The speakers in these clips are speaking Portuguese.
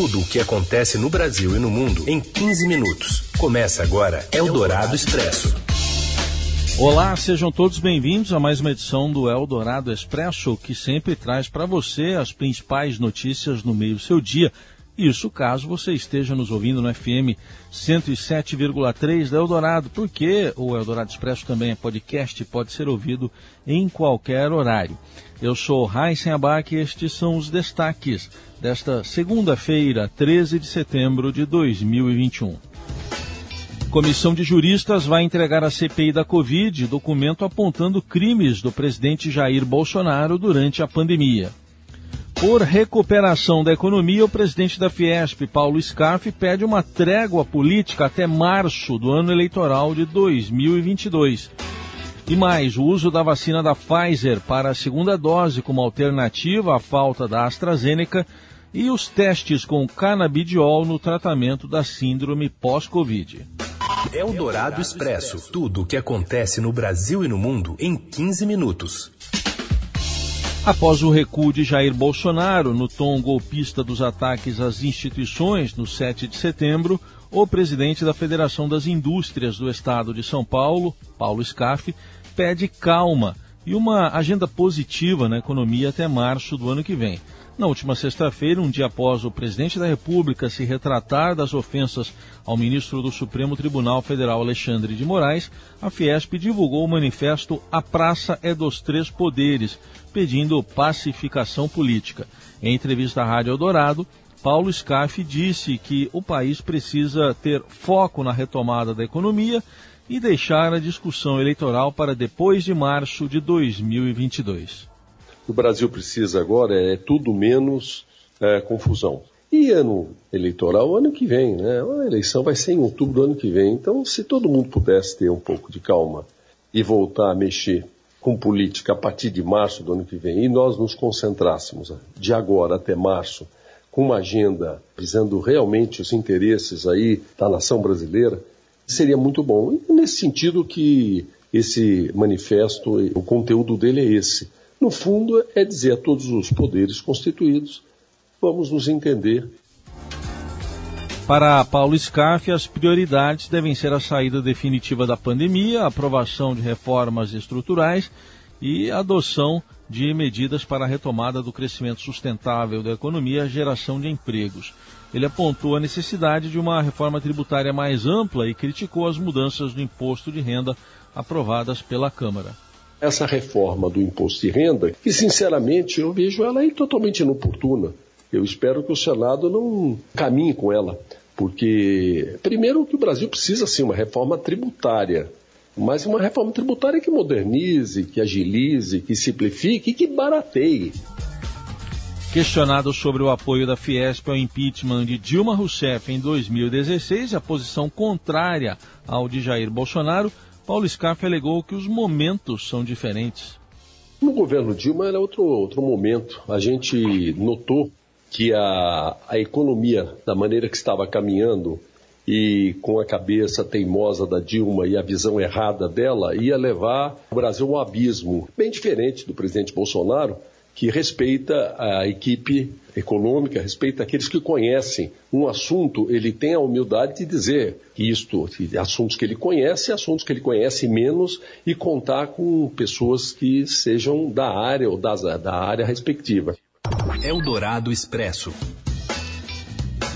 Tudo o que acontece no Brasil e no mundo em 15 minutos. Começa agora Eldorado Expresso. Olá, sejam todos bem-vindos a mais uma edição do Eldorado Expresso, que sempre traz para você as principais notícias no meio do seu dia. Isso caso você esteja nos ouvindo no FM 107,3 da Eldorado, porque o Eldorado Expresso também é podcast e pode ser ouvido em qualquer horário. Eu sou Raíssen Abac e estes são os destaques desta segunda-feira, 13 de setembro de 2021. Comissão de Juristas vai entregar à CPI da Covid documento apontando crimes do presidente Jair Bolsonaro durante a pandemia. Por recuperação da economia, o presidente da Fiesp, Paulo Scarfe, pede uma trégua política até março do ano eleitoral de 2022. E mais, o uso da vacina da Pfizer para a segunda dose como alternativa à falta da AstraZeneca e os testes com canabidiol no tratamento da síndrome pós-Covid. Eldorado Expresso. Tudo o que acontece no Brasil e no mundo em 15 minutos. Após o recuo de Jair Bolsonaro no tom golpista dos ataques às instituições no 7 de setembro, o presidente da Federação das Indústrias do Estado de São Paulo, Paulo Scaff, pede calma e uma agenda positiva na economia até março do ano que vem. Na última sexta-feira, um dia após o presidente da República se retratar das ofensas ao ministro do Supremo Tribunal Federal Alexandre de Moraes, a Fiesp divulgou o manifesto A Praça é dos Três Poderes, pedindo pacificação política. Em entrevista à Rádio Eldorado, Paulo Scaff disse que o país precisa ter foco na retomada da economia e deixar a discussão eleitoral para depois de março de 2022 o Brasil precisa agora é tudo menos é, confusão. E ano eleitoral, ano que vem, né? A eleição vai ser em outubro do ano que vem. Então, se todo mundo pudesse ter um pouco de calma e voltar a mexer com política a partir de março do ano que vem, e nós nos concentrássemos de agora até março com uma agenda visando realmente os interesses aí da nação brasileira, seria muito bom. E nesse sentido que esse manifesto, o conteúdo dele é esse no fundo, é dizer a todos os poderes constituídos: vamos nos entender. Para Paulo Scaff, as prioridades devem ser a saída definitiva da pandemia, a aprovação de reformas estruturais e a adoção de medidas para a retomada do crescimento sustentável da economia e a geração de empregos. Ele apontou a necessidade de uma reforma tributária mais ampla e criticou as mudanças do imposto de renda aprovadas pela Câmara essa reforma do imposto de renda, que sinceramente eu vejo ela aí totalmente inoportuna. Eu espero que o Senado não caminhe com ela, porque primeiro que o Brasil precisa sim uma reforma tributária, mas uma reforma tributária que modernize, que agilize, que simplifique e que barateie. Questionado sobre o apoio da Fiesp ao impeachment de Dilma Rousseff em 2016 e a posição contrária ao de Jair Bolsonaro, Paulo Scaff alegou que os momentos são diferentes. No governo Dilma era outro, outro momento. A gente notou que a, a economia, da maneira que estava caminhando, e com a cabeça teimosa da Dilma e a visão errada dela, ia levar o Brasil a um abismo bem diferente do presidente Bolsonaro, que respeita a equipe econômica, respeita aqueles que conhecem um assunto, ele tem a humildade de dizer que isto, assuntos que ele conhece, assuntos que ele conhece menos e contar com pessoas que sejam da área ou das, da área respectiva. Eldorado Expresso.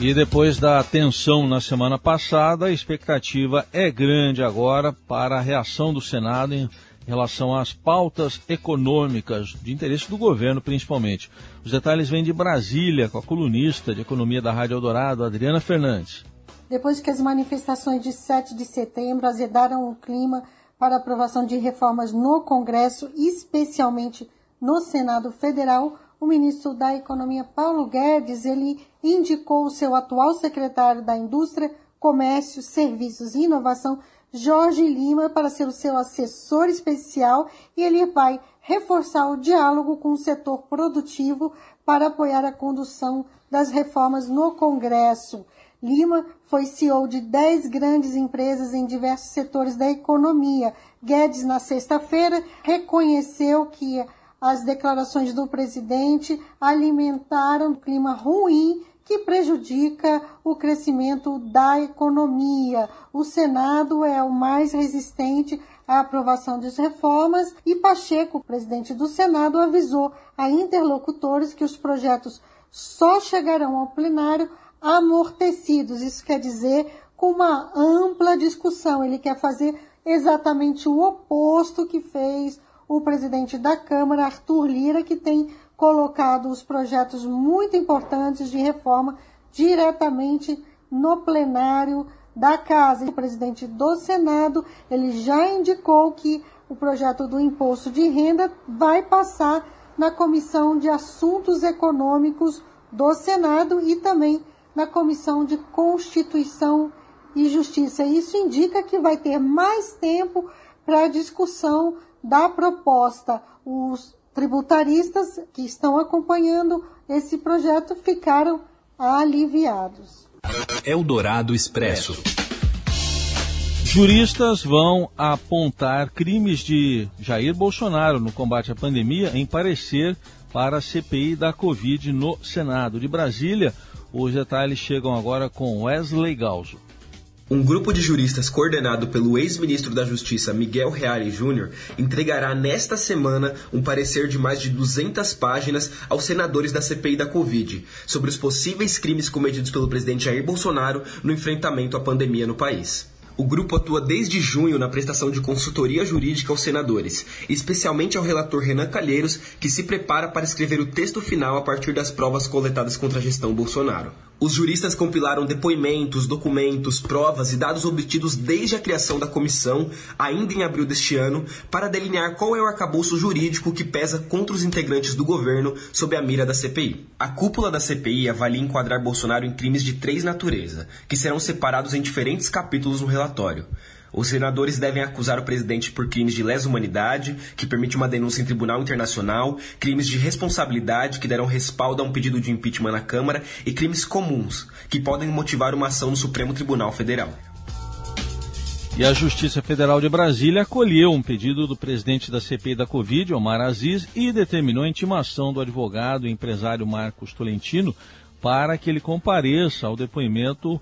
E depois da tensão na semana passada, a expectativa é grande agora para a reação do Senado em em relação às pautas econômicas de interesse do governo, principalmente. Os detalhes vêm de Brasília, com a colunista de economia da Rádio Eldorado, Adriana Fernandes. Depois que as manifestações de 7 de setembro azedaram o clima para aprovação de reformas no Congresso, especialmente no Senado Federal, o ministro da Economia Paulo Guedes ele indicou o seu atual secretário da Indústria, Comércio, Serviços e Inovação, Jorge Lima para ser o seu assessor especial e ele vai reforçar o diálogo com o setor produtivo para apoiar a condução das reformas no Congresso. Lima foi CEO de 10 grandes empresas em diversos setores da economia. Guedes, na sexta-feira, reconheceu que as declarações do presidente alimentaram um clima ruim que prejudica o crescimento da economia. O Senado é o mais resistente à aprovação das reformas e Pacheco, presidente do Senado, avisou a interlocutores que os projetos só chegarão ao plenário amortecidos. Isso quer dizer com uma ampla discussão. Ele quer fazer exatamente o oposto que fez o presidente da Câmara, Arthur Lira, que tem colocado os projetos muito importantes de reforma diretamente no plenário da Casa. O presidente do Senado, ele já indicou que o projeto do imposto de renda vai passar na Comissão de Assuntos Econômicos do Senado e também na Comissão de Constituição e Justiça. Isso indica que vai ter mais tempo para a discussão da proposta. Os tributaristas que estão acompanhando esse projeto ficaram aliviados. Eldorado Expresso. Juristas vão apontar crimes de Jair Bolsonaro no combate à pandemia em parecer para a CPI da Covid no Senado de Brasília. Os detalhes chegam agora com Wesley Galzo. Um grupo de juristas coordenado pelo ex-ministro da Justiça Miguel Reale Júnior entregará nesta semana um parecer de mais de 200 páginas aos senadores da CPI da Covid sobre os possíveis crimes cometidos pelo presidente Jair Bolsonaro no enfrentamento à pandemia no país. O grupo atua desde junho na prestação de consultoria jurídica aos senadores, especialmente ao relator Renan Calheiros, que se prepara para escrever o texto final a partir das provas coletadas contra a gestão Bolsonaro. Os juristas compilaram depoimentos, documentos, provas e dados obtidos desde a criação da comissão, ainda em abril deste ano, para delinear qual é o arcabouço jurídico que pesa contra os integrantes do governo sob a mira da CPI. A cúpula da CPI avalia enquadrar Bolsonaro em crimes de três naturezas, que serão separados em diferentes capítulos no relatório. Os senadores devem acusar o presidente por crimes de lesa humanidade, que permite uma denúncia em tribunal internacional, crimes de responsabilidade, que deram respaldo a um pedido de impeachment na Câmara, e crimes comuns, que podem motivar uma ação no Supremo Tribunal Federal. E a Justiça Federal de Brasília acolheu um pedido do presidente da CPI da Covid, Omar Aziz, e determinou a intimação do advogado e empresário Marcos Tolentino para que ele compareça ao depoimento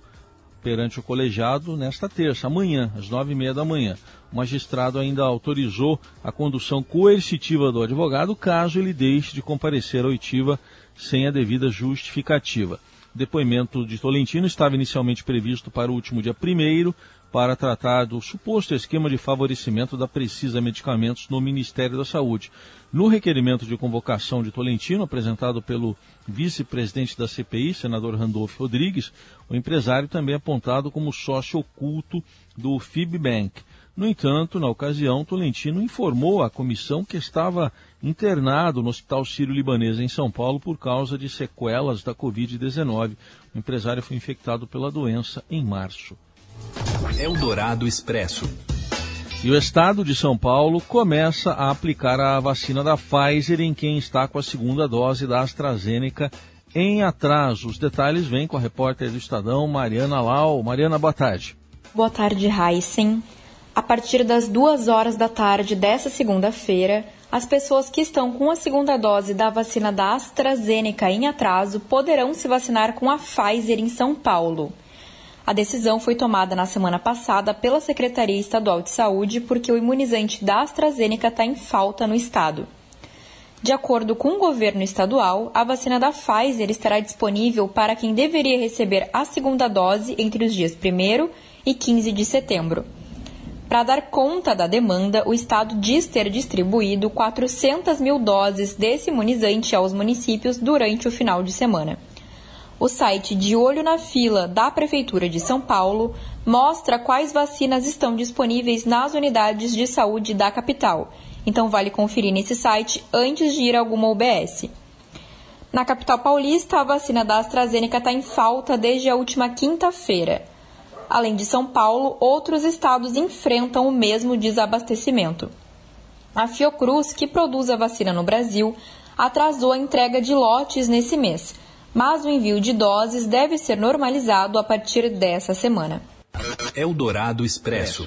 perante o colegiado nesta terça, amanhã, às nove e meia da manhã. O magistrado ainda autorizou a condução coercitiva do advogado caso ele deixe de comparecer à oitiva sem a devida justificativa. O depoimento de Tolentino estava inicialmente previsto para o último dia primeiro, para tratar do suposto esquema de favorecimento da Precisa Medicamentos no Ministério da Saúde. No requerimento de convocação de Tolentino, apresentado pelo vice-presidente da CPI, senador Randolph Rodrigues, o empresário também é apontado como sócio oculto do FIBBank. No entanto, na ocasião, Tolentino informou à comissão que estava internado no Hospital Sírio-Libanês em São Paulo por causa de sequelas da Covid-19. O empresário foi infectado pela doença em março. Eldorado Expresso. E o estado de São Paulo começa a aplicar a vacina da Pfizer em quem está com a segunda dose da AstraZeneca em atraso. Os detalhes vêm com a repórter do Estadão, Mariana Lau. Mariana, boa tarde. Boa tarde, Heisen. A partir das duas horas da tarde dessa segunda-feira, as pessoas que estão com a segunda dose da vacina da AstraZeneca em atraso poderão se vacinar com a Pfizer em São Paulo. A decisão foi tomada na semana passada pela Secretaria Estadual de Saúde porque o imunizante da AstraZeneca está em falta no estado. De acordo com o governo estadual, a vacina da Pfizer estará disponível para quem deveria receber a segunda dose entre os dias 1 e 15 de setembro. Para dar conta da demanda, o estado diz ter distribuído 400 mil doses desse imunizante aos municípios durante o final de semana. O site De Olho na Fila da Prefeitura de São Paulo mostra quais vacinas estão disponíveis nas unidades de saúde da capital. Então vale conferir nesse site antes de ir a alguma UBS. Na capital paulista, a vacina da AstraZeneca está em falta desde a última quinta-feira. Além de São Paulo, outros estados enfrentam o mesmo desabastecimento. A Fiocruz, que produz a vacina no Brasil, atrasou a entrega de lotes nesse mês mas o envio de doses deve ser normalizado a partir dessa semana. Eldorado Expresso.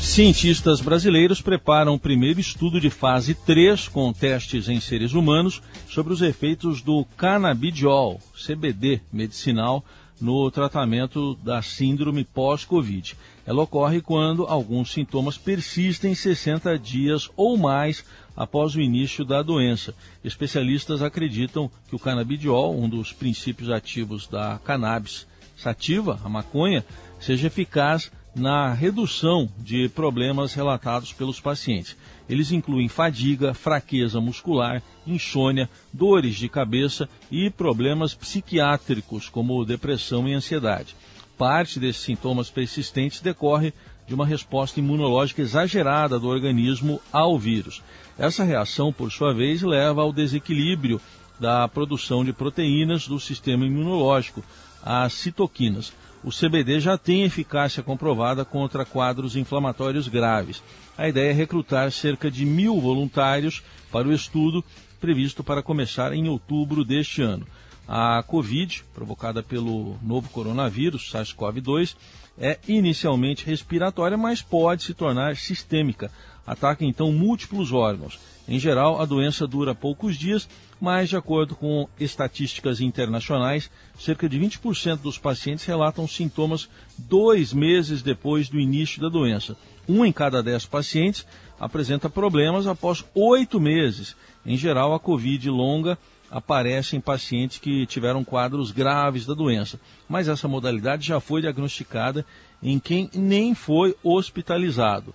Cientistas brasileiros preparam o primeiro estudo de fase 3 com testes em seres humanos sobre os efeitos do canabidiol, CBD medicinal, no tratamento da síndrome pós-Covid. Ela ocorre quando alguns sintomas persistem 60 dias ou mais após o início da doença. Especialistas acreditam que o canabidiol, um dos princípios ativos da cannabis sativa, a maconha, seja eficaz na redução de problemas relatados pelos pacientes. Eles incluem fadiga, fraqueza muscular, insônia, dores de cabeça e problemas psiquiátricos, como depressão e ansiedade. Parte desses sintomas persistentes decorre de uma resposta imunológica exagerada do organismo ao vírus. Essa reação, por sua vez, leva ao desequilíbrio da produção de proteínas do sistema imunológico, as citoquinas. O CBD já tem eficácia comprovada contra quadros inflamatórios graves. A ideia é recrutar cerca de mil voluntários para o estudo, previsto para começar em outubro deste ano. A Covid, provocada pelo novo coronavírus, SARS-CoV-2, é inicialmente respiratória, mas pode se tornar sistêmica. Ataca então múltiplos órgãos. Em geral, a doença dura poucos dias, mas, de acordo com estatísticas internacionais, cerca de 20% dos pacientes relatam sintomas dois meses depois do início da doença. Um em cada dez pacientes apresenta problemas após oito meses. Em geral, a Covid longa aparece em pacientes que tiveram quadros graves da doença, mas essa modalidade já foi diagnosticada em quem nem foi hospitalizado.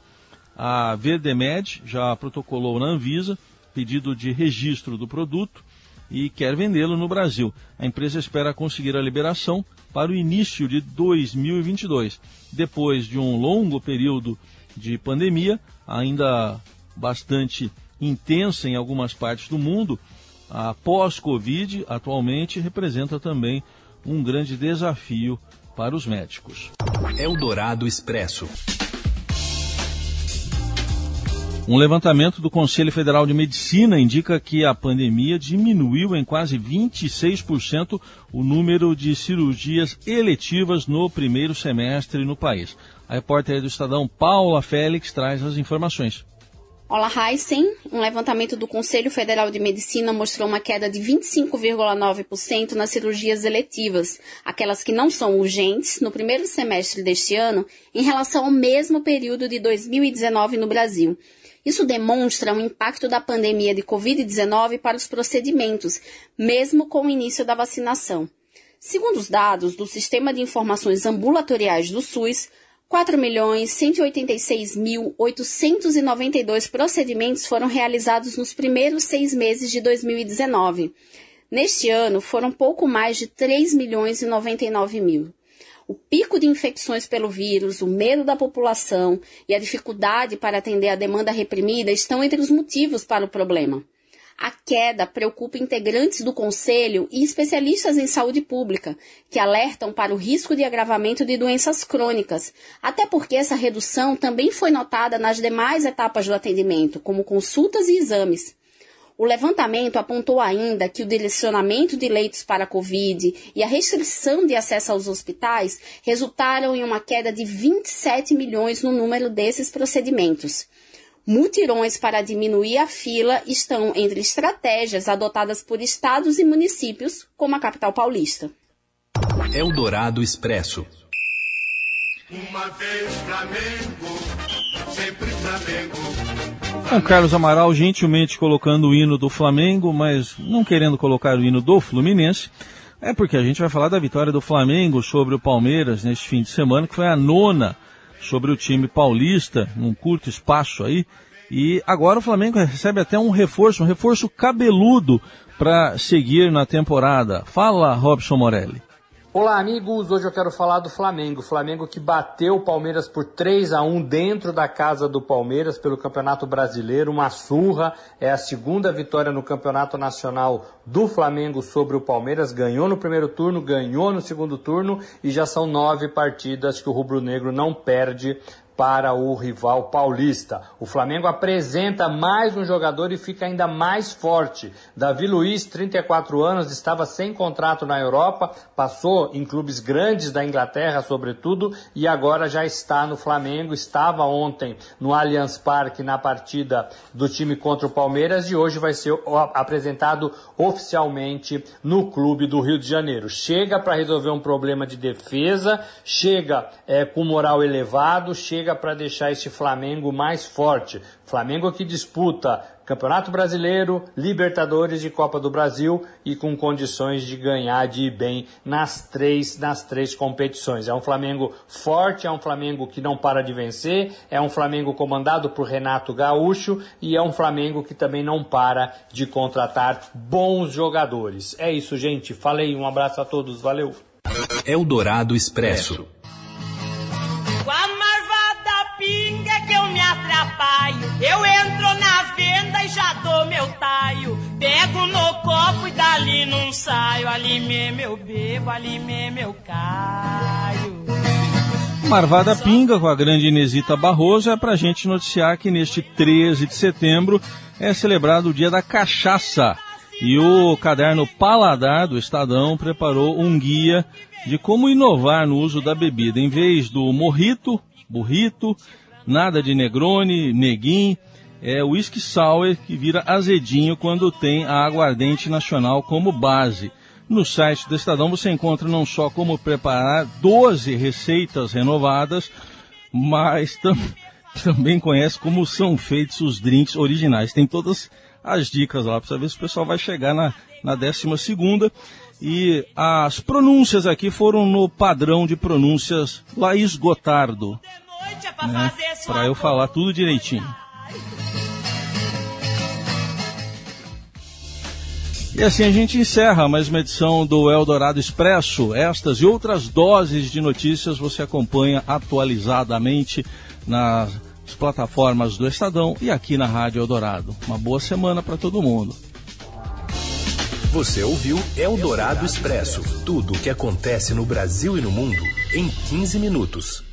A Verdemed já protocolou na Anvisa pedido de registro do produto e quer vendê-lo no Brasil. A empresa espera conseguir a liberação para o início de 2022, depois de um longo período de pandemia, ainda bastante intensa em algumas partes do mundo. A pós-Covid atualmente representa também um grande desafio para os médicos. Eldorado Expresso. Um levantamento do Conselho Federal de Medicina indica que a pandemia diminuiu em quase 26% o número de cirurgias eletivas no primeiro semestre no país. A repórter do Estadão, Paula Félix, traz as informações. Olá, Heisen. Um levantamento do Conselho Federal de Medicina mostrou uma queda de 25,9% nas cirurgias eletivas, aquelas que não são urgentes, no primeiro semestre deste ano, em relação ao mesmo período de 2019 no Brasil. Isso demonstra o impacto da pandemia de Covid-19 para os procedimentos, mesmo com o início da vacinação. Segundo os dados do Sistema de Informações Ambulatoriais do SUS, 4.186.892 procedimentos foram realizados nos primeiros seis meses de 2019. Neste ano, foram pouco mais de 3 milhões e 99 mil. O pico de infecções pelo vírus, o medo da população e a dificuldade para atender a demanda reprimida estão entre os motivos para o problema. A queda preocupa integrantes do Conselho e especialistas em saúde pública, que alertam para o risco de agravamento de doenças crônicas, até porque essa redução também foi notada nas demais etapas do atendimento, como consultas e exames. O levantamento apontou ainda que o direcionamento de leitos para a Covid e a restrição de acesso aos hospitais resultaram em uma queda de 27 milhões no número desses procedimentos. Mutirões para diminuir a fila estão entre estratégias adotadas por estados e municípios, como a capital paulista. Eldorado Expresso. Uma vez Flamengo, sempre Flamengo. Com Carlos Amaral gentilmente colocando o hino do Flamengo, mas não querendo colocar o hino do Fluminense. É porque a gente vai falar da vitória do Flamengo sobre o Palmeiras neste fim de semana, que foi a nona sobre o time paulista, num curto espaço aí. E agora o Flamengo recebe até um reforço, um reforço cabeludo para seguir na temporada. Fala, Robson Morelli. Olá, amigos. Hoje eu quero falar do Flamengo. Flamengo que bateu o Palmeiras por 3 a 1 dentro da casa do Palmeiras pelo Campeonato Brasileiro. Uma surra. É a segunda vitória no Campeonato Nacional do Flamengo sobre o Palmeiras. Ganhou no primeiro turno, ganhou no segundo turno e já são nove partidas que o Rubro Negro não perde para o rival paulista. O Flamengo apresenta mais um jogador e fica ainda mais forte. Davi Luiz, 34 anos, estava sem contrato na Europa, passou em clubes grandes da Inglaterra, sobretudo, e agora já está no Flamengo. Estava ontem no Allianz Parque na partida do time contra o Palmeiras e hoje vai ser apresentado oficialmente no clube do Rio de Janeiro. Chega para resolver um problema de defesa, chega é, com moral elevado, chega chega para deixar este Flamengo mais forte. Flamengo que disputa Campeonato Brasileiro, Libertadores e Copa do Brasil e com condições de ganhar de ir bem nas três, nas três competições. É um Flamengo forte, é um Flamengo que não para de vencer, é um Flamengo comandado por Renato Gaúcho e é um Flamengo que também não para de contratar bons jogadores. É isso, gente. Falei, um abraço a todos, valeu. Eldorado Expresso. Eu entro na venda e já dou meu taio. Pego no copo e dali não saio. Ali mesmo eu bebo, ali mesmo eu caio. Marvada Pinga com a grande Inesita Barroso é pra gente noticiar que neste 13 de setembro é celebrado o Dia da Cachaça. E o caderno Paladar do Estadão preparou um guia de como inovar no uso da bebida. Em vez do morrito, burrito, nada de Negroni, Neguim, é o whisky sour que vira azedinho quando tem a aguardente nacional como base. No site do Estadão você encontra não só como preparar 12 receitas renovadas, mas tam também conhece como são feitos os drinks originais. Tem todas as dicas lá para saber se o pessoal vai chegar na, na 12 segunda. E as pronúncias aqui foram no padrão de pronúncias Laís Gotardo né? Para eu falar tudo direitinho. E assim a gente encerra mais uma edição do Eldorado Expresso. Estas e outras doses de notícias você acompanha atualizadamente nas plataformas do Estadão e aqui na Rádio Eldorado. Uma boa semana para todo mundo. Você ouviu Eldorado Expresso tudo o que acontece no Brasil e no mundo em 15 minutos.